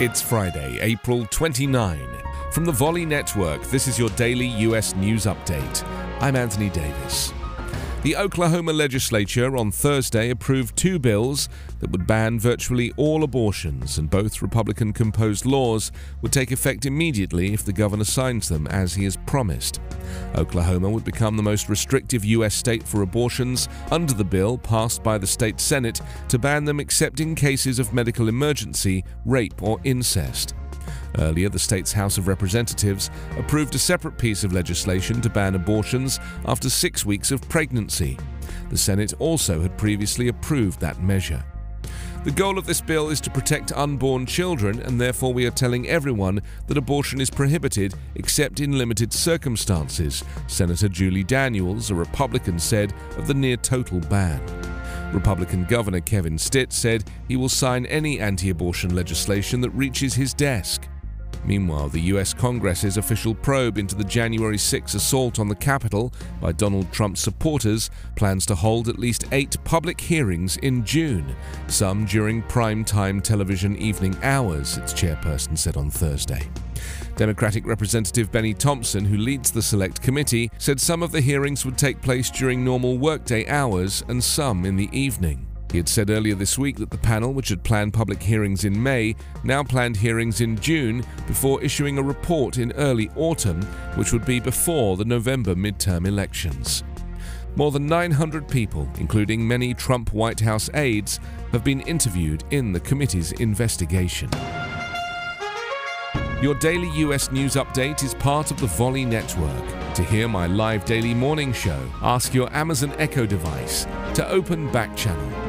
It's Friday, April 29. From the Volley Network, this is your daily US news update. I'm Anthony Davis. The Oklahoma legislature on Thursday approved two bills that would ban virtually all abortions, and both Republican composed laws would take effect immediately if the governor signs them, as he has promised. Oklahoma would become the most restrictive U.S. state for abortions under the bill passed by the state Senate to ban them except in cases of medical emergency, rape, or incest. Earlier, the state's House of Representatives approved a separate piece of legislation to ban abortions after six weeks of pregnancy. The Senate also had previously approved that measure. The goal of this bill is to protect unborn children, and therefore we are telling everyone that abortion is prohibited except in limited circumstances, Senator Julie Daniels, a Republican, said of the near total ban. Republican Governor Kevin Stitt said he will sign any anti abortion legislation that reaches his desk. Meanwhile, the US Congress's official probe into the January 6 assault on the Capitol by Donald Trump's supporters plans to hold at least eight public hearings in June, some during prime-time television evening hours, its chairperson said on Thursday. Democratic Representative Bennie Thompson, who leads the Select Committee, said some of the hearings would take place during normal workday hours and some in the evening. He had said earlier this week that the panel, which had planned public hearings in May, now planned hearings in June before issuing a report in early autumn, which would be before the November midterm elections. More than 900 people, including many Trump White House aides, have been interviewed in the committee's investigation. Your daily US news update is part of the Volley Network. To hear my live daily morning show, ask your Amazon Echo device to open Back Channel.